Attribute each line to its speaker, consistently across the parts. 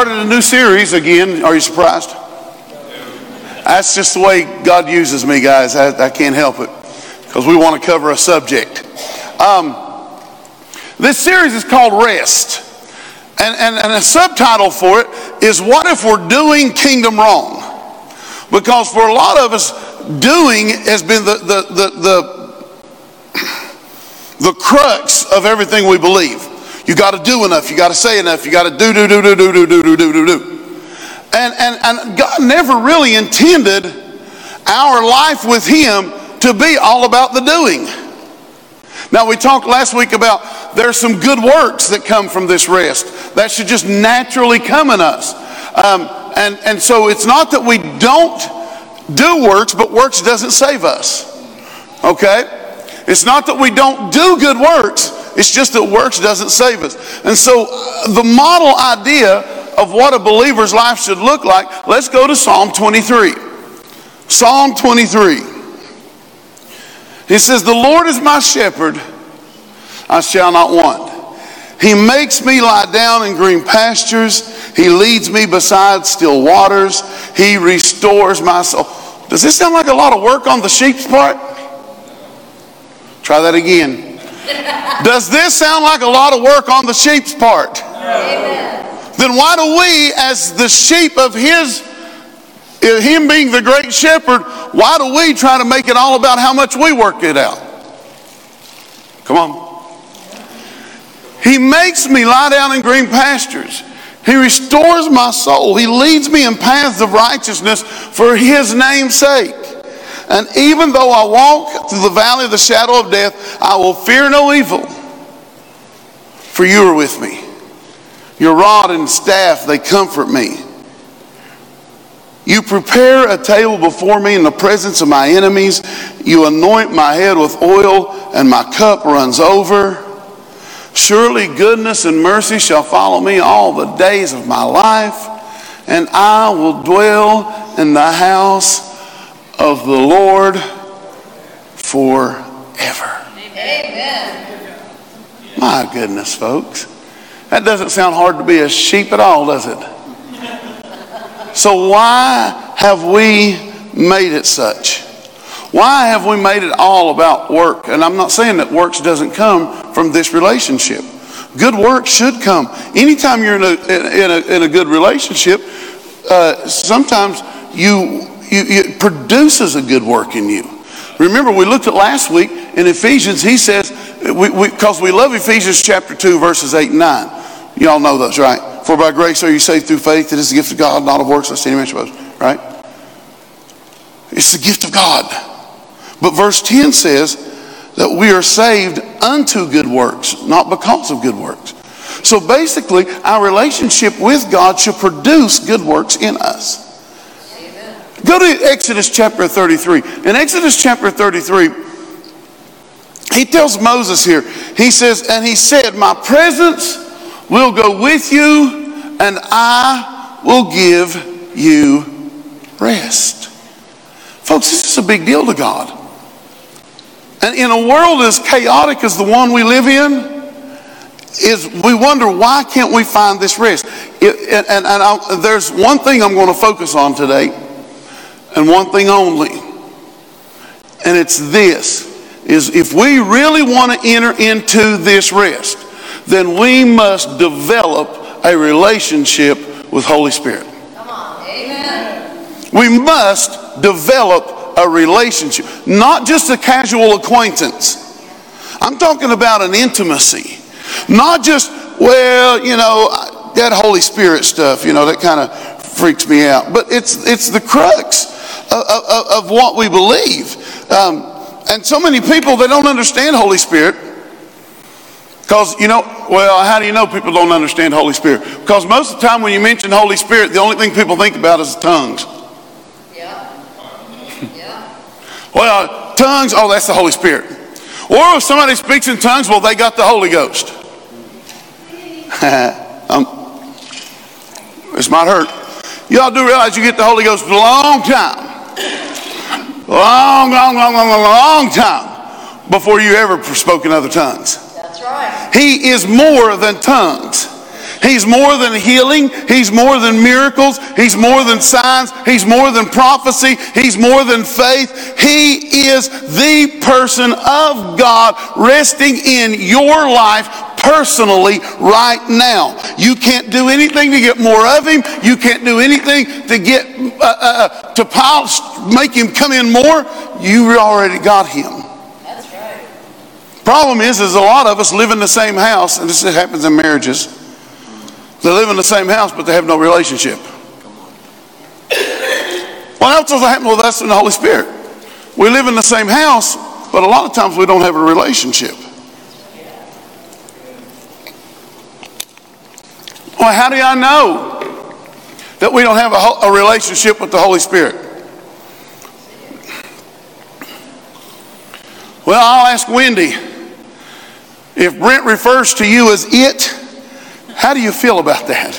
Speaker 1: started a new series again. Are you surprised? That's just the way God uses me, guys. I, I can't help it because we want to cover a subject. Um, this series is called Rest. And, and, and a subtitle for it is What If We're Doing Kingdom Wrong? Because for a lot of us, doing has been the, the, the, the, the crux of everything we believe. You got to do enough. You got to say enough. You got to do, do, do, do, do, do, do, do, do, do, do. And, and, and God never really intended our life with Him to be all about the doing. Now, we talked last week about there's some good works that come from this rest. That should just naturally come in us. Um, and, and so it's not that we don't do works, but works doesn't save us. Okay? It's not that we don't do good works, it's just that works doesn't save us. And so uh, the model idea of what a believer's life should look like, let's go to Psalm 23. Psalm 23. He says, The Lord is my shepherd, I shall not want. He makes me lie down in green pastures. He leads me beside still waters. He restores my soul. Does this sound like a lot of work on the sheep's part? Try that again. Does this sound like a lot of work on the sheep's part? Amen. Then why do we, as the sheep of his, him being the great shepherd, why do we try to make it all about how much we work it out? Come on. He makes me lie down in green pastures. He restores my soul. He leads me in paths of righteousness for his name's sake. And even though I walk through the valley of the shadow of death, I will fear no evil, for you are with me. Your rod and staff, they comfort me. You prepare a table before me in the presence of my enemies. You anoint my head with oil, and my cup runs over. Surely goodness and mercy shall follow me all the days of my life, and I will dwell in the house of the Lord forever. Amen. My goodness, folks. That doesn't sound hard to be a sheep at all, does it? So, why have we made it such? Why have we made it all about work? And I'm not saying that works doesn't come from this relationship. Good work should come. Anytime you're in a, in a, in a good relationship, uh, sometimes you you, it produces a good work in you. Remember, we looked at last week in Ephesians, he says, because we, we, we love Ephesians chapter 2, verses 8 and 9. You all know those, right? For by grace are you saved through faith. It is the gift of God, not of works, lest any man should boast. Right? It's the gift of God. But verse 10 says that we are saved unto good works, not because of good works. So basically, our relationship with God should produce good works in us. Go to Exodus chapter 33. In Exodus chapter 33, he tells Moses here, he says, And he said, My presence will go with you, and I will give you rest. Folks, this is a big deal to God. And in a world as chaotic as the one we live in, is we wonder why can't we find this rest? It, and, and, and there's one thing I'm going to focus on today and one thing only. And it's this is if we really want to enter into this rest, then we must develop a relationship with Holy Spirit. Come on. Amen. We must develop a relationship, not just a casual acquaintance. I'm talking about an intimacy. Not just, well, you know, that Holy Spirit stuff, you know, that kind of freaks me out. But it's it's the crux of, of, of what we believe. Um, and so many people, they don't understand Holy Spirit. Because, you know, well, how do you know people don't understand Holy Spirit? Because most of the time when you mention Holy Spirit, the only thing people think about is tongues. Yeah. Yeah. well, tongues, oh, that's the Holy Spirit. Or if somebody speaks in tongues, well, they got the Holy Ghost. um, this might hurt. Y'all do realize you get the Holy Ghost for a long time. Long, long, long, long, long, long time before you ever spoke in other tongues.
Speaker 2: That's right.
Speaker 1: He is more than tongues. He's more than healing. He's more than miracles. He's more than signs. He's more than prophecy. He's more than faith. He is the person of God resting in your life personally right now. You can't do anything to get more of him. You can't do anything to get uh, uh, uh to pile, make him come in more. You already got him. That's right. Problem is, is a lot of us live in the same house, and this happens in marriages. They live in the same house, but they have no relationship. What else does happen with us and the Holy Spirit? We live in the same house, but a lot of times we don't have a relationship. Well, how do I know that we don't have a, a relationship with the Holy Spirit? Well, I'll ask Wendy. If Brent refers to you as it, how do you feel about that?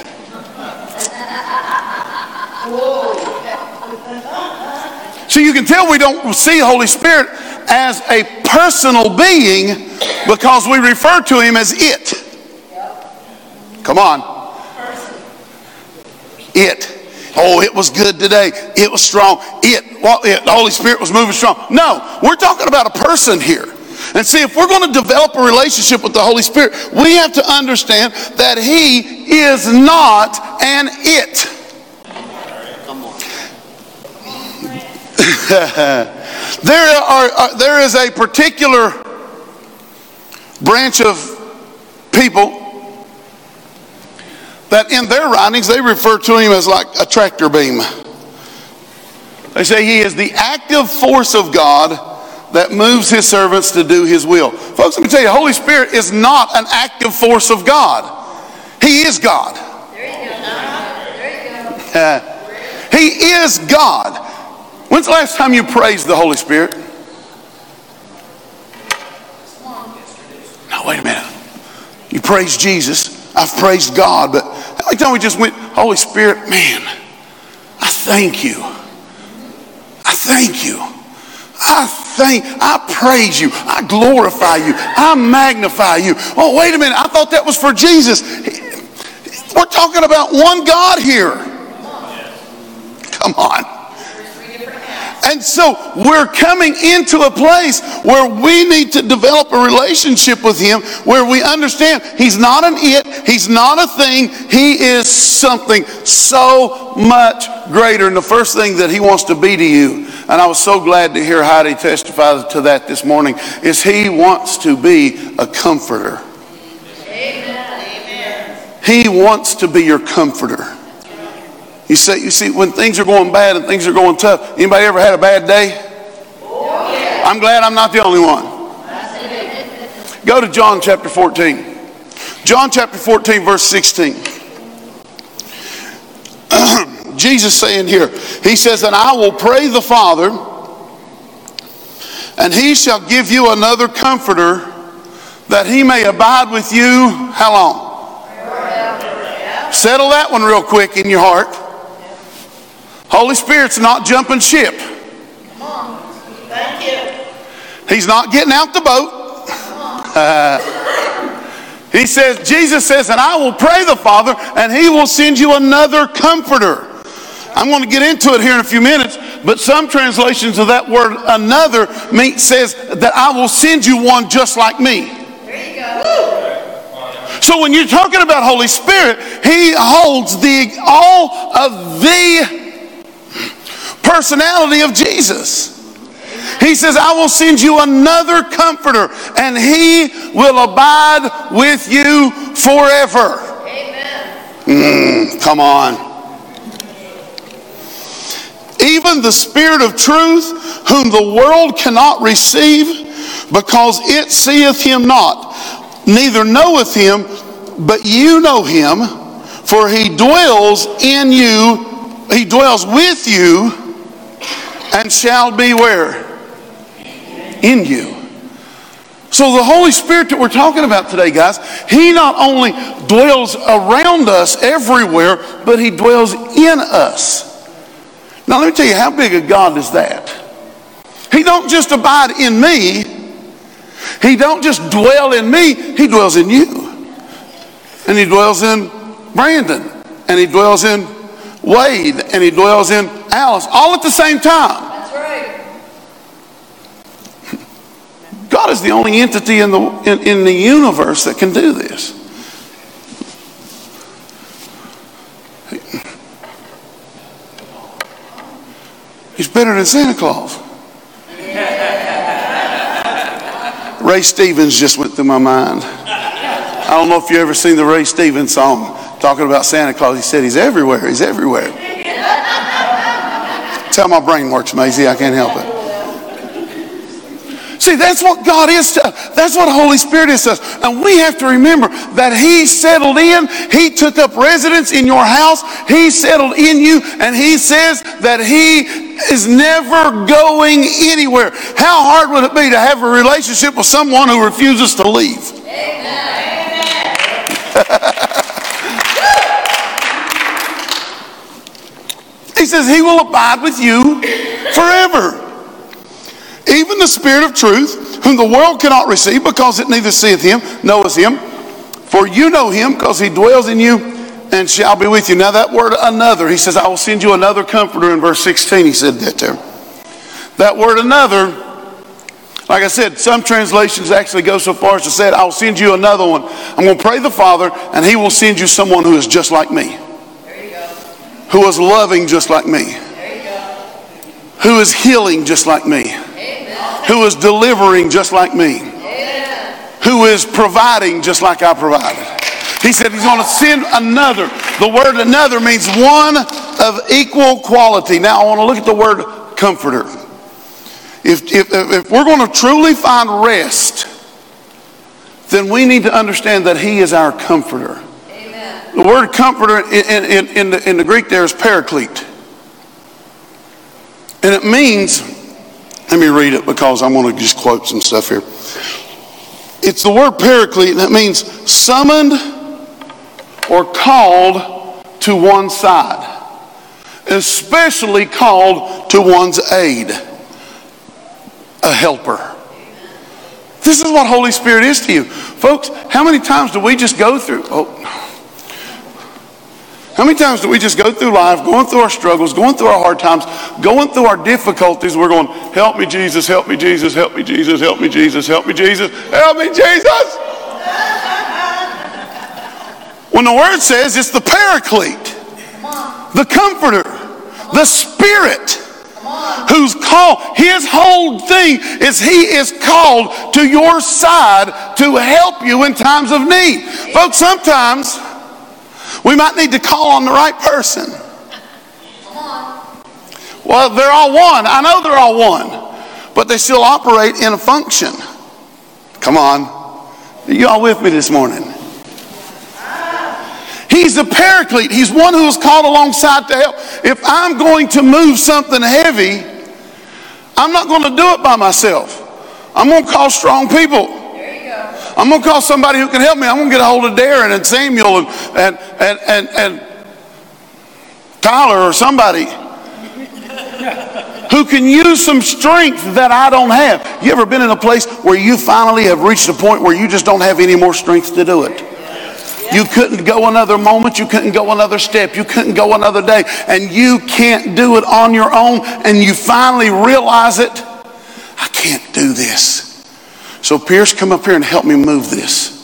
Speaker 1: So you can tell we don't see Holy Spirit as a personal being because we refer to him as it. Come on. It. Oh, it was good today. It was strong. It, well, it, the Holy Spirit was moving strong. No, we're talking about a person here. And see, if we're going to develop a relationship with the Holy Spirit, we have to understand that He is not an it. there, are, uh, there is a particular branch of people that in their writings they refer to him as like a tractor beam. They say he is the active force of God that moves his servants to do his will. Folks, let me tell you, Holy Spirit is not an active force of God. He is God. There you go. There you go. Uh, he is God. When's the last time you praised the Holy Spirit? No, wait a minute. You praised Jesus. I've praised God, but how times we just went, Holy Spirit, man, I thank you. I thank you. I thank, I praise you, I glorify you, I magnify you. Oh, wait a minute, I thought that was for Jesus. We're talking about one God here. Come on. And so we're coming into a place where we need to develop a relationship with Him where we understand He's not an it, He's not a thing, He is something so much greater. And the first thing that He wants to be to you, and I was so glad to hear Heidi testify to that this morning, is He wants to be a comforter. Amen. He wants to be your comforter. You see, you see, when things are going bad and things are going tough, anybody ever had a bad day? I'm glad I'm not the only one. Go to John chapter 14. John chapter 14, verse 16. Jesus saying here, He says, And I will pray the Father, and He shall give you another comforter that He may abide with you. How long? Settle that one real quick in your heart. Holy Spirit's not jumping ship. Come on. Thank you. He's not getting out the boat. Uh, he says, Jesus says, and I will pray the Father, and he will send you another comforter. I'm going to get into it here in a few minutes, but some translations of that word another mean, says that I will send you one just like me. There you go. So when you're talking about Holy Spirit, he holds the all of the personality of Jesus. He says, I will send you another comforter, and he will abide with you forever. Mm, come on. Even the Spirit of truth, whom the world cannot receive, because it seeth him not, neither knoweth him, but you know him, for he dwells in you, he dwells with you and shall be where? In you. So the Holy Spirit that we're talking about today, guys, He not only dwells around us everywhere, but He dwells in us. Now let me tell you, how big a God is that? He don't just abide in me. He don't just dwell in me. He dwells in you. And He dwells in Brandon, and He dwells in Wade, and He dwells in Alice, all at the same time.
Speaker 2: That's right.
Speaker 1: God is the only entity in the, in, in the universe that can do this. He's better than Santa Claus. Ray Stevens just went through my mind. I don't know if you ever seen the Ray Stevens song talking about Santa Claus. He said he's everywhere. He's everywhere. How my brain works, Maisie. I can't help it. See, that's what God is to us. That's what the Holy Spirit is to us. And we have to remember that He settled in. He took up residence in your house. He settled in you. And He says that He is never going anywhere. How hard would it be to have a relationship with someone who refuses to leave? he says He will abide with you forever even the Spirit of truth, whom the world cannot receive because it neither seeth him, knoweth him. For you know him because he dwells in you and shall be with you. Now, that word another, he says, I will send you another comforter in verse 16. He said that there. That word another, like I said, some translations actually go so far as to say, I'll send you another one. I'm going to pray the Father, and he will send you someone who is just like me, who is loving just like me, who is healing just like me who is delivering just like me, who is providing just like I provided. He said he's going to send another. The word another means one of equal quality. Now I want to look at the word comforter. If, if, if we're going to truly find rest, then we need to understand that he is our comforter. The word comforter in, in, in, the, in the Greek there is paraclete. And it means let me read it because I want to just quote some stuff here. It's the word paraclete, and means summoned or called to one side, especially called to one's aid, a helper. This is what Holy Spirit is to you. Folks, how many times do we just go through? Oh, how many times do we just go through life, going through our struggles, going through our hard times, going through our difficulties? We're going, Help me, Jesus, help me, Jesus, help me, Jesus, help me, Jesus, help me, Jesus, help me, Jesus. When the word says it's the paraclete, the comforter, the spirit who's called, his whole thing is he is called to your side to help you in times of need. Folks, sometimes we might need to call on the right person. Well, they're all one. I know they're all one, but they still operate in a function. Come on. Are you all with me this morning? He's the paraclete. He's one who is called alongside to help. If I'm going to move something heavy, I'm not going to do it by myself. I'm going to call strong people. I'm going to call somebody who can help me. I'm going to get a hold of Darren and Samuel and, and, and, and, and Tyler or somebody who can use some strength that I don't have. You ever been in a place where you finally have reached a point where you just don't have any more strength to do it? You couldn't go another moment. You couldn't go another step. You couldn't go another day. And you can't do it on your own. And you finally realize it. I can't do this. So Pierce, come up here and help me move this.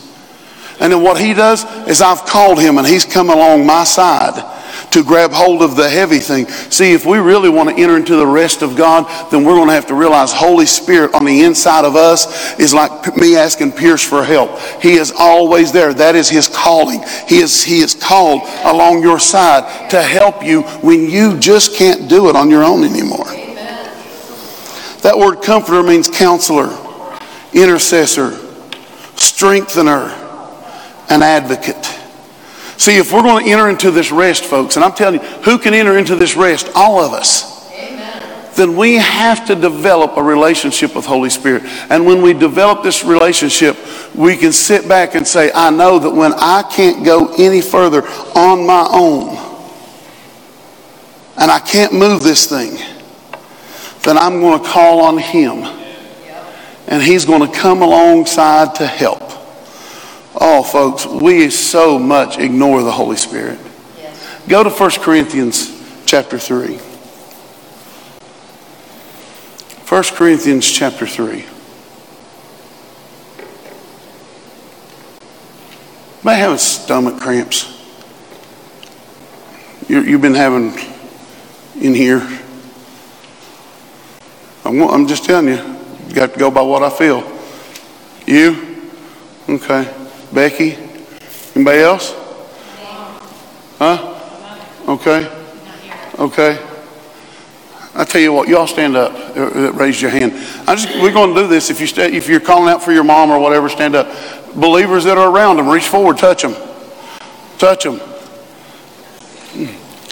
Speaker 1: And then what he does is I've called him and he's come along my side to grab hold of the heavy thing. See, if we really want to enter into the rest of God, then we're going to have to realize Holy Spirit on the inside of us is like me asking Pierce for help. He is always there. That is his calling. He is, he is called along your side to help you when you just can't do it on your own anymore. That word comforter means counselor intercessor, strengthener, and advocate. See, if we're going to enter into this rest, folks, and I'm telling you, who can enter into this rest? All of us. Amen. Then we have to develop a relationship with Holy Spirit. And when we develop this relationship, we can sit back and say, I know that when I can't go any further on my own, and I can't move this thing, then I'm going to call on Him and He's going to come alongside to help. Oh, folks, we so much ignore the Holy Spirit. Go to 1 Corinthians chapter 3. 1 Corinthians chapter 3. May have stomach cramps. you have been having in here. I'm, I'm just telling you, you got to go by what I feel. You? Okay. Becky? Anybody else? Huh? Okay. Okay. I tell you what, y'all stand up. Uh, uh, raise your hand. I just, we're going to do this. If you if you're calling out for your mom or whatever, stand up. Believers that are around them, reach forward, touch them, touch them.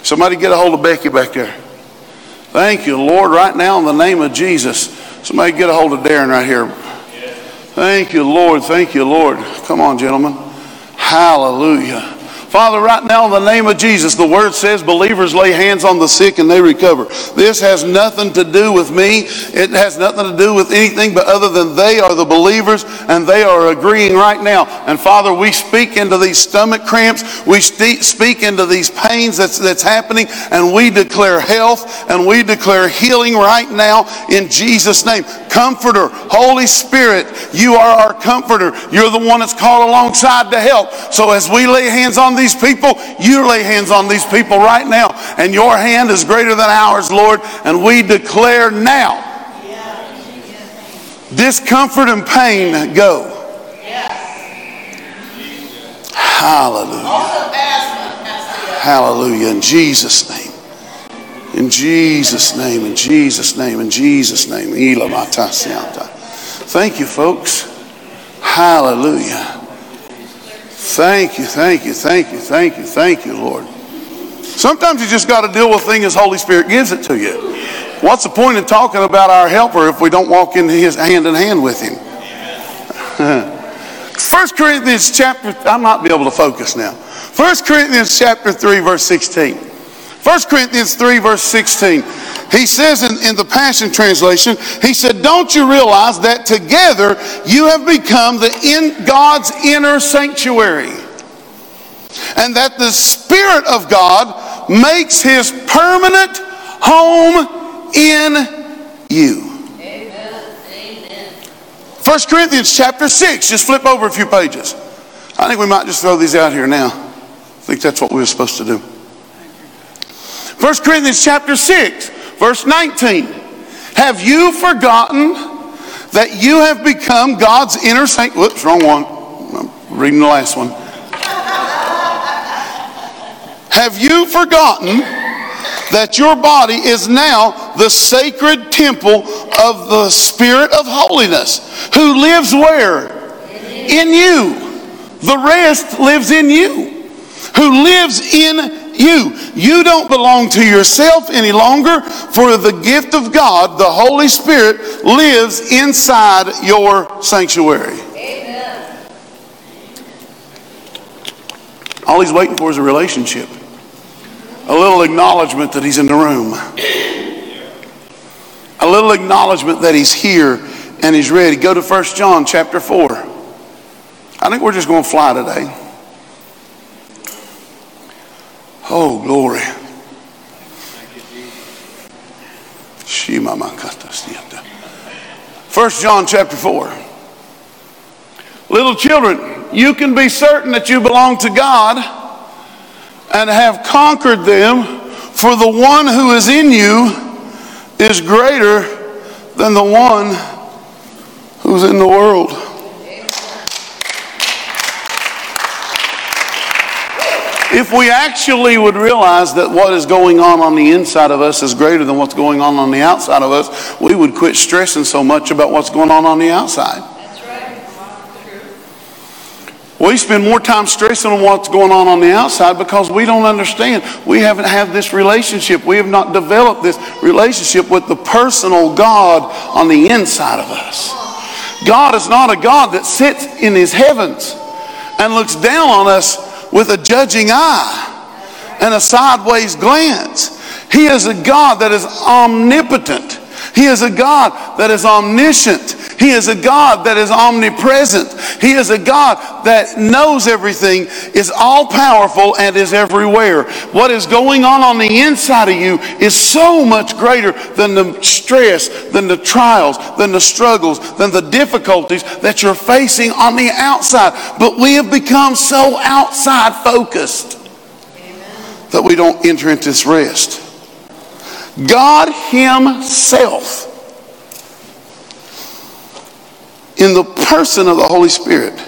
Speaker 1: Somebody get a hold of Becky back there. Thank you, Lord. Right now, in the name of Jesus, somebody get a hold of Darren right here. Thank you, Lord. Thank you, Lord. Come on, gentlemen. Hallelujah. Father, right now in the name of Jesus, the word says believers lay hands on the sick and they recover. This has nothing to do with me. It has nothing to do with anything but other than they are the believers and they are agreeing right now. And Father, we speak into these stomach cramps. We speak into these pains that's, that's happening and we declare health and we declare healing right now in Jesus' name. Comforter, Holy Spirit, you are our comforter. You're the one that's called alongside to help. So as we lay hands on these people, you lay hands on these people right now. And your hand is greater than ours, Lord. And we declare now discomfort and pain go. Hallelujah. Hallelujah. In Jesus' name. In Jesus' name, in Jesus' name, in Jesus' name. Thank you, folks. Hallelujah. Thank you, thank you, thank you, thank you, thank you, Lord. Sometimes you just got to deal with things as Holy Spirit gives it to you. What's the point in talking about our helper if we don't walk in his hand in hand with him? First Corinthians chapter, I might be able to focus now. First Corinthians chapter 3, verse 16. 1 Corinthians 3, verse 16. He says in, in the Passion Translation, he said, Don't you realize that together you have become the in God's inner sanctuary? And that the Spirit of God makes his permanent home in you. Amen. 1 Corinthians chapter 6, just flip over a few pages. I think we might just throw these out here now. I think that's what we were supposed to do. 1 Corinthians chapter 6, verse 19. Have you forgotten that you have become God's inner saint? Whoops, wrong one. I'm reading the last one. have you forgotten that your body is now the sacred temple of the Spirit of holiness, who lives where? In you. The rest lives in you. Who lives in you. You don't belong to yourself any longer, for the gift of God, the Holy Spirit, lives inside your sanctuary. Amen. All he's waiting for is a relationship, a little acknowledgement that he's in the room, a little acknowledgement that he's here and he's ready. Go to 1 John chapter 4. I think we're just going to fly today. Oh, glory. First John chapter 4. Little children, you can be certain that you belong to God and have conquered them, for the one who is in you is greater than the one who's in the world. If we actually would realize that what is going on on the inside of us is greater than what's going on on the outside of us, we would quit stressing so much about what's going on on the outside. We spend more time stressing on what's going on on the outside because we don't understand. We haven't had this relationship. We have not developed this relationship with the personal God on the inside of us. God is not a God that sits in his heavens and looks down on us with a judging eye and a sideways glance. He is a God that is omnipotent. He is a God that is omniscient. He is a God that is omnipresent. He is a God that knows everything, is all powerful, and is everywhere. What is going on on the inside of you is so much greater than the stress, than the trials, than the struggles, than the difficulties that you're facing on the outside. But we have become so outside focused that we don't enter into this rest. God Himself in the person of the Holy Spirit.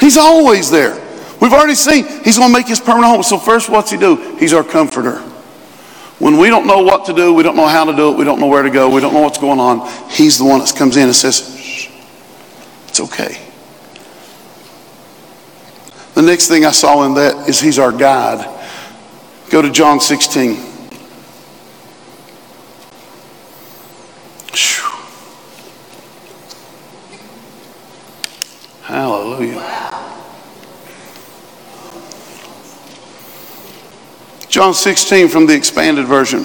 Speaker 1: He's always there. We've already seen he's going to make his permanent home. So first, what's he do? He's our comforter. When we don't know what to do, we don't know how to do it, we don't know where to go, we don't know what's going on, he's the one that comes in and says, it's okay. The next thing I saw in that is he's our guide. Go to John 16. John 16 from the expanded version.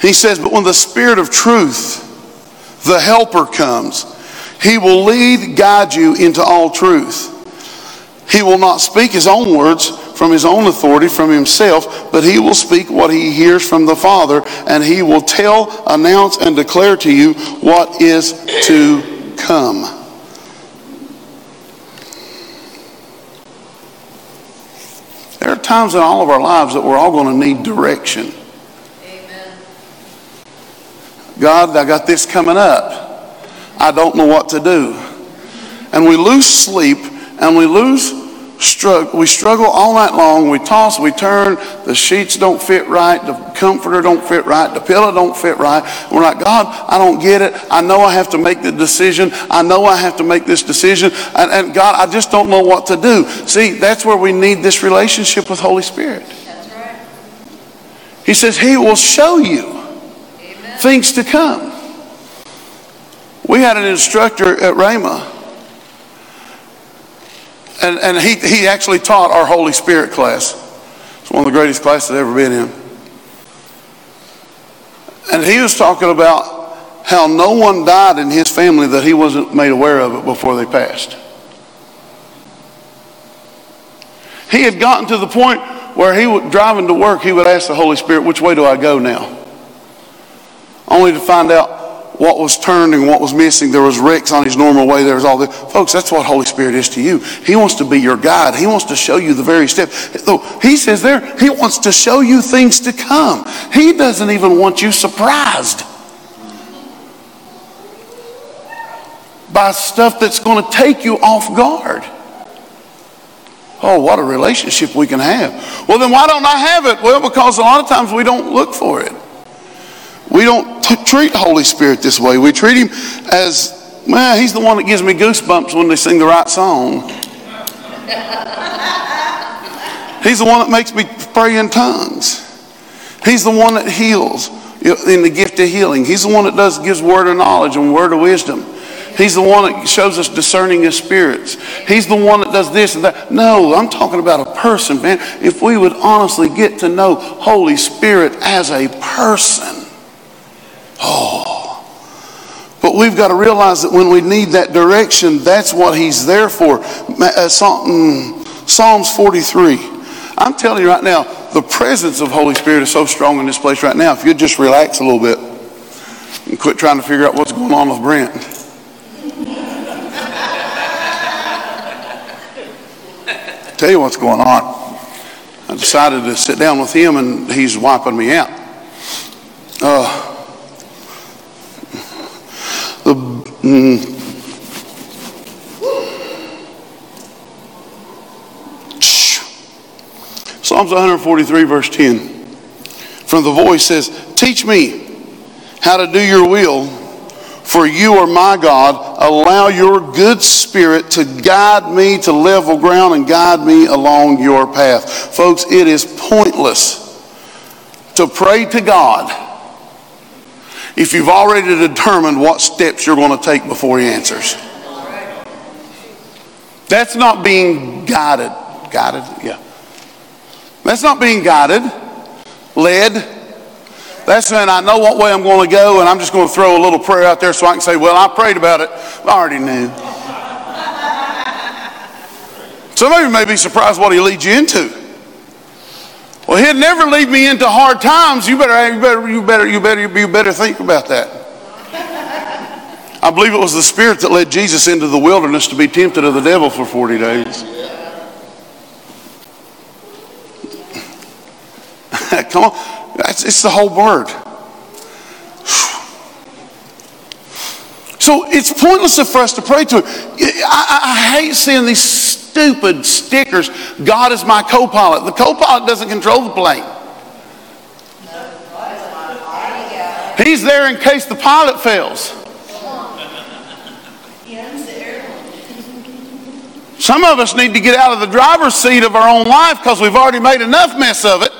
Speaker 1: He says, But when the Spirit of truth, the Helper, comes, he will lead, guide you into all truth. He will not speak his own words from his own authority, from himself, but he will speak what he hears from the Father, and he will tell, announce, and declare to you what is to come. Times in all of our lives that we're all going to need direction. Amen. God, I got this coming up. I don't know what to do. And we lose sleep and we lose struggle. We struggle all night long. We toss, we turn. The sheets don't fit right. The comforter don't fit right. The pillow don't fit right. We're like, God, I don't get it. I know I have to make the decision. I know I have to make this decision. And, and God, I just don't know what to do. See, that's where we need this relationship with Holy Spirit. Right. He says He will show you Amen. things to come. We had an instructor at Rhema and, and he, he actually taught our Holy Spirit class. It's one of the greatest classes I've ever been in. And he was talking about how no one died in his family that he wasn't made aware of it before they passed. He had gotten to the point where he was driving to work, he would ask the Holy Spirit, which way do I go now? Only to find out what was turned and what was missing. There was wrecks on his normal way. There was all this. Folks, that's what Holy Spirit is to you. He wants to be your guide. He wants to show you the very step. He says there, he wants to show you things to come. He doesn't even want you surprised by stuff that's going to take you off guard. Oh, what a relationship we can have. Well, then why don't I have it? Well, because a lot of times we don't look for it. We don't t- treat Holy Spirit this way. We treat him as, well, he's the one that gives me goosebumps when they sing the right song. He's the one that makes me pray in tongues. He's the one that heals in the gift of healing. He's the one that does gives word of knowledge and word of wisdom. He's the one that shows us discerning of spirits. He's the one that does this and that. No, I'm talking about a person, man. If we would honestly get to know Holy Spirit as a person, Oh. But we've got to realize that when we need that direction, that's what He's there for. Uh, mm, Psalms 43. I'm telling you right now, the presence of Holy Spirit is so strong in this place right now. If you'd just relax a little bit and quit trying to figure out what's going on with Brent. Tell you what's going on. I decided to sit down with him, and he's wiping me out. Uh, mm, Psalms 143, verse 10. From the voice says, Teach me how to do your will, for you are my God. Allow your good spirit to guide me to level ground and guide me along your path. Folks, it is pointless to pray to God if you've already determined what steps you're going to take before he answers. That's not being guided. Guided? Yeah. That's not being guided, led. That's when I know what way I'm going to go, and I'm just going to throw a little prayer out there so I can say, Well, I prayed about it. I already knew. Some of you may be surprised what he leads you into. Well, he'd never lead me into hard times. You better, you better, you better, you better, you better think about that. I believe it was the Spirit that led Jesus into the wilderness to be tempted of the devil for 40 days. Come on. it's the whole word. So it's pointless for us to pray to Him. I, I hate seeing these stupid stickers. God is my co pilot. The co pilot doesn't control the plane. He's there in case the pilot fails. Some of us need to get out of the driver's seat of our own life because we've already made enough mess of it.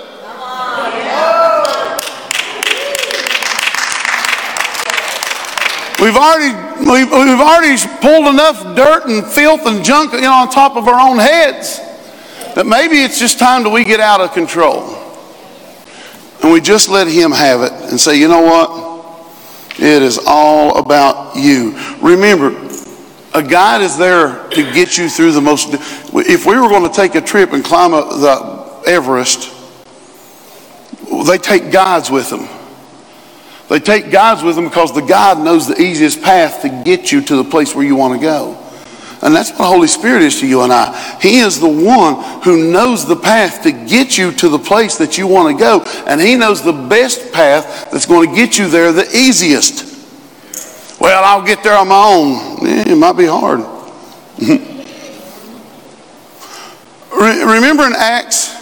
Speaker 1: We've already, we've, we've already pulled enough dirt and filth and junk you know, on top of our own heads that maybe it's just time that we get out of control. And we just let Him have it and say, you know what? It is all about you. Remember, a guide is there to get you through the most. If we were going to take a trip and climb a, the Everest, they take guides with them. They take guides with them because the guide knows the easiest path to get you to the place where you want to go. And that's what the Holy Spirit is to you and I. He is the one who knows the path to get you to the place that you want to go. And He knows the best path that's going to get you there the easiest. Well, I'll get there on my own. Eh, it might be hard. Remember in Acts,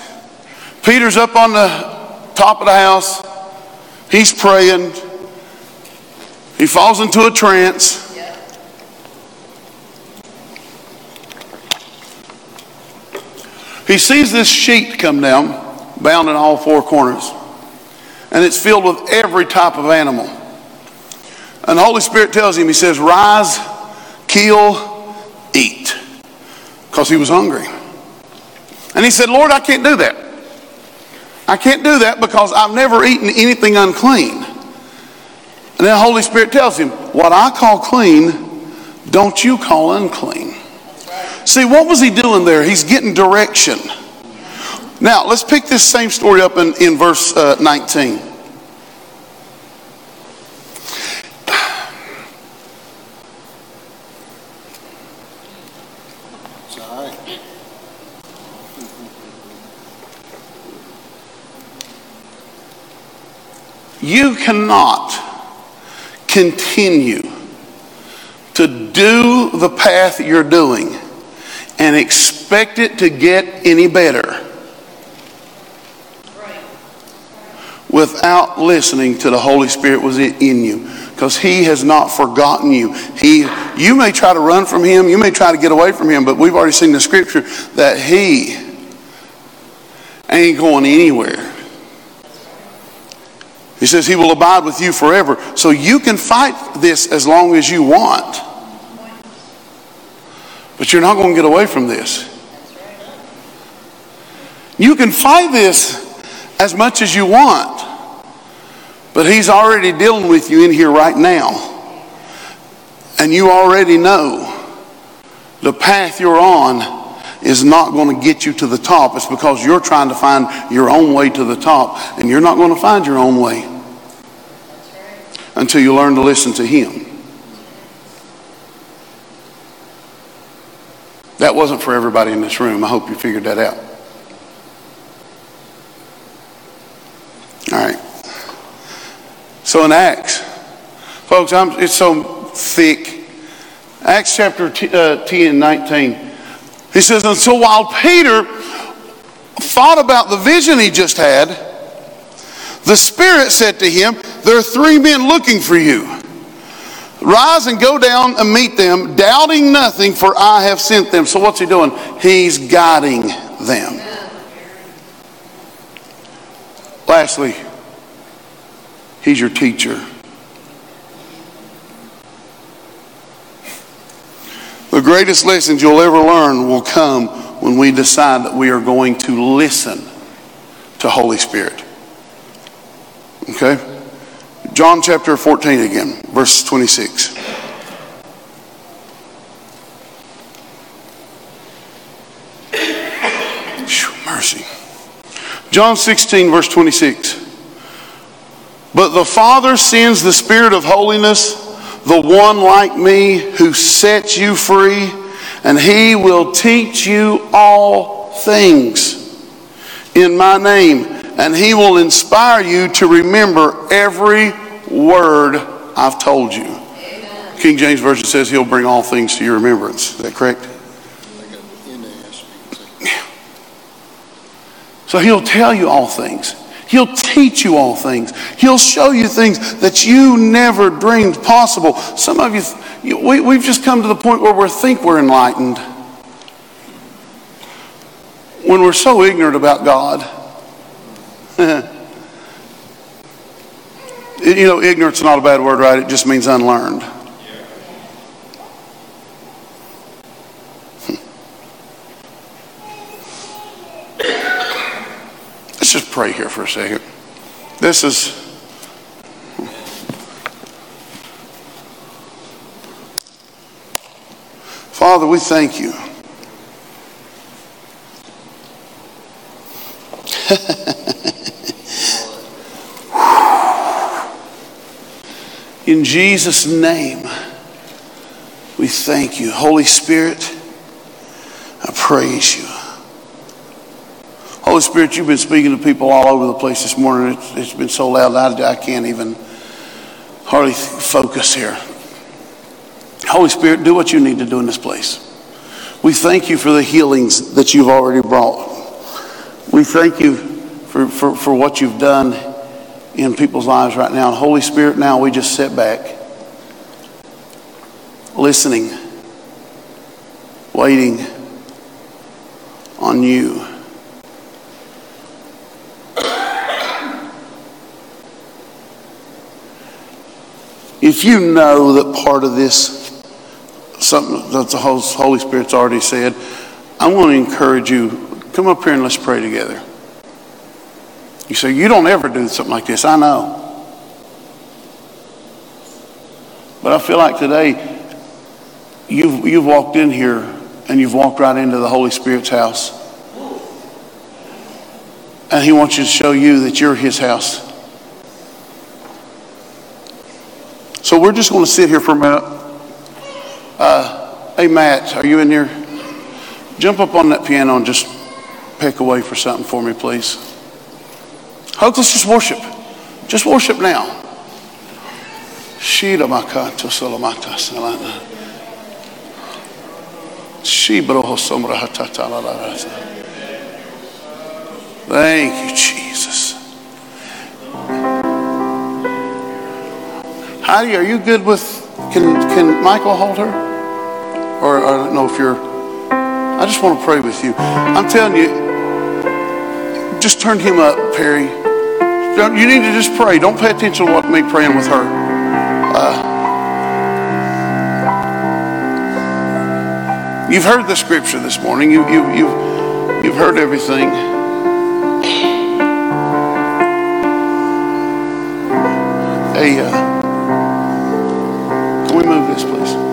Speaker 1: Peter's up on the top of the house. He's praying. He falls into a trance. He sees this sheet come down, bound in all four corners. And it's filled with every type of animal. And the Holy Spirit tells him, He says, Rise, kill, eat. Because he was hungry. And he said, Lord, I can't do that. I can't do that because I've never eaten anything unclean. And then the Holy Spirit tells him, What I call clean, don't you call unclean. See, what was he doing there? He's getting direction. Now, let's pick this same story up in, in verse uh, 19. You cannot continue to do the path you're doing and expect it to get any better without listening to the Holy Spirit was in you because he has not forgotten you. He, you may try to run from him, you may try to get away from him, but we've already seen the scripture that he ain't going anywhere. He says he will abide with you forever. So you can fight this as long as you want. But you're not going to get away from this. You can fight this as much as you want. But he's already dealing with you in here right now. And you already know the path you're on is not going to get you to the top. It's because you're trying to find your own way to the top, and you're not going to find your own way until you learn to listen to Him. That wasn't for everybody in this room. I hope you figured that out. All right. So in Acts, folks, I'm, it's so thick. Acts chapter t- uh, 10 and 19. He says, and so while Peter thought about the vision he just had, the Spirit said to him, There are three men looking for you. Rise and go down and meet them, doubting nothing, for I have sent them. So what's he doing? He's guiding them. Lastly, he's your teacher. The greatest lessons you'll ever learn will come when we decide that we are going to listen to Holy Spirit. Okay? John chapter 14 again, verse 26. mercy. John 16, verse 26. But the Father sends the Spirit of holiness, the one like me who sets you free, and he will teach you all things in my name, and he will inspire you to remember every word I've told you. Amen. King James Version says he'll bring all things to your remembrance. Is that correct? So he'll tell you all things. He'll teach you all things. He'll show you things that you never dreamed possible. Some of you, we, we've just come to the point where we think we're enlightened. When we're so ignorant about God. you know, ignorance is not a bad word, right? It just means unlearned. Let's pray here for a second. This is. Father, we thank you. In Jesus' name, we thank you. Holy Spirit, I praise you. Holy Spirit, you've been speaking to people all over the place this morning. it's, it's been so loud I, I can't even hardly focus here. Holy Spirit, do what you need to do in this place. We thank you for the healings that you've already brought. We thank you for, for, for what you've done in people's lives right now. Holy Spirit, now we just sit back, listening, waiting on you. If you know that part of this, something that the Holy Spirit's already said, I want to encourage you, come up here and let's pray together. You say, You don't ever do something like this. I know. But I feel like today you've, you've walked in here and you've walked right into the Holy Spirit's house. And He wants you to show you that you're His house. So we're just going to sit here for a minute. Uh, hey, Matt, are you in here? Jump up on that piano and just pick away for something for me, please. Hope, let's just worship. Just worship now. Shira makato solomata salana. Shibroho somra Thank you, Jesus. Heidi, are you good with, can, can Michael hold her? Or I don't know if you're, I just want to pray with you. I'm telling you, just turn him up, Perry. Don't, You need to just pray. Don't pay attention to what me praying with her. Uh, you've heard the scripture this morning. You, you, you've, you've heard everything. Hey, uh, this, please?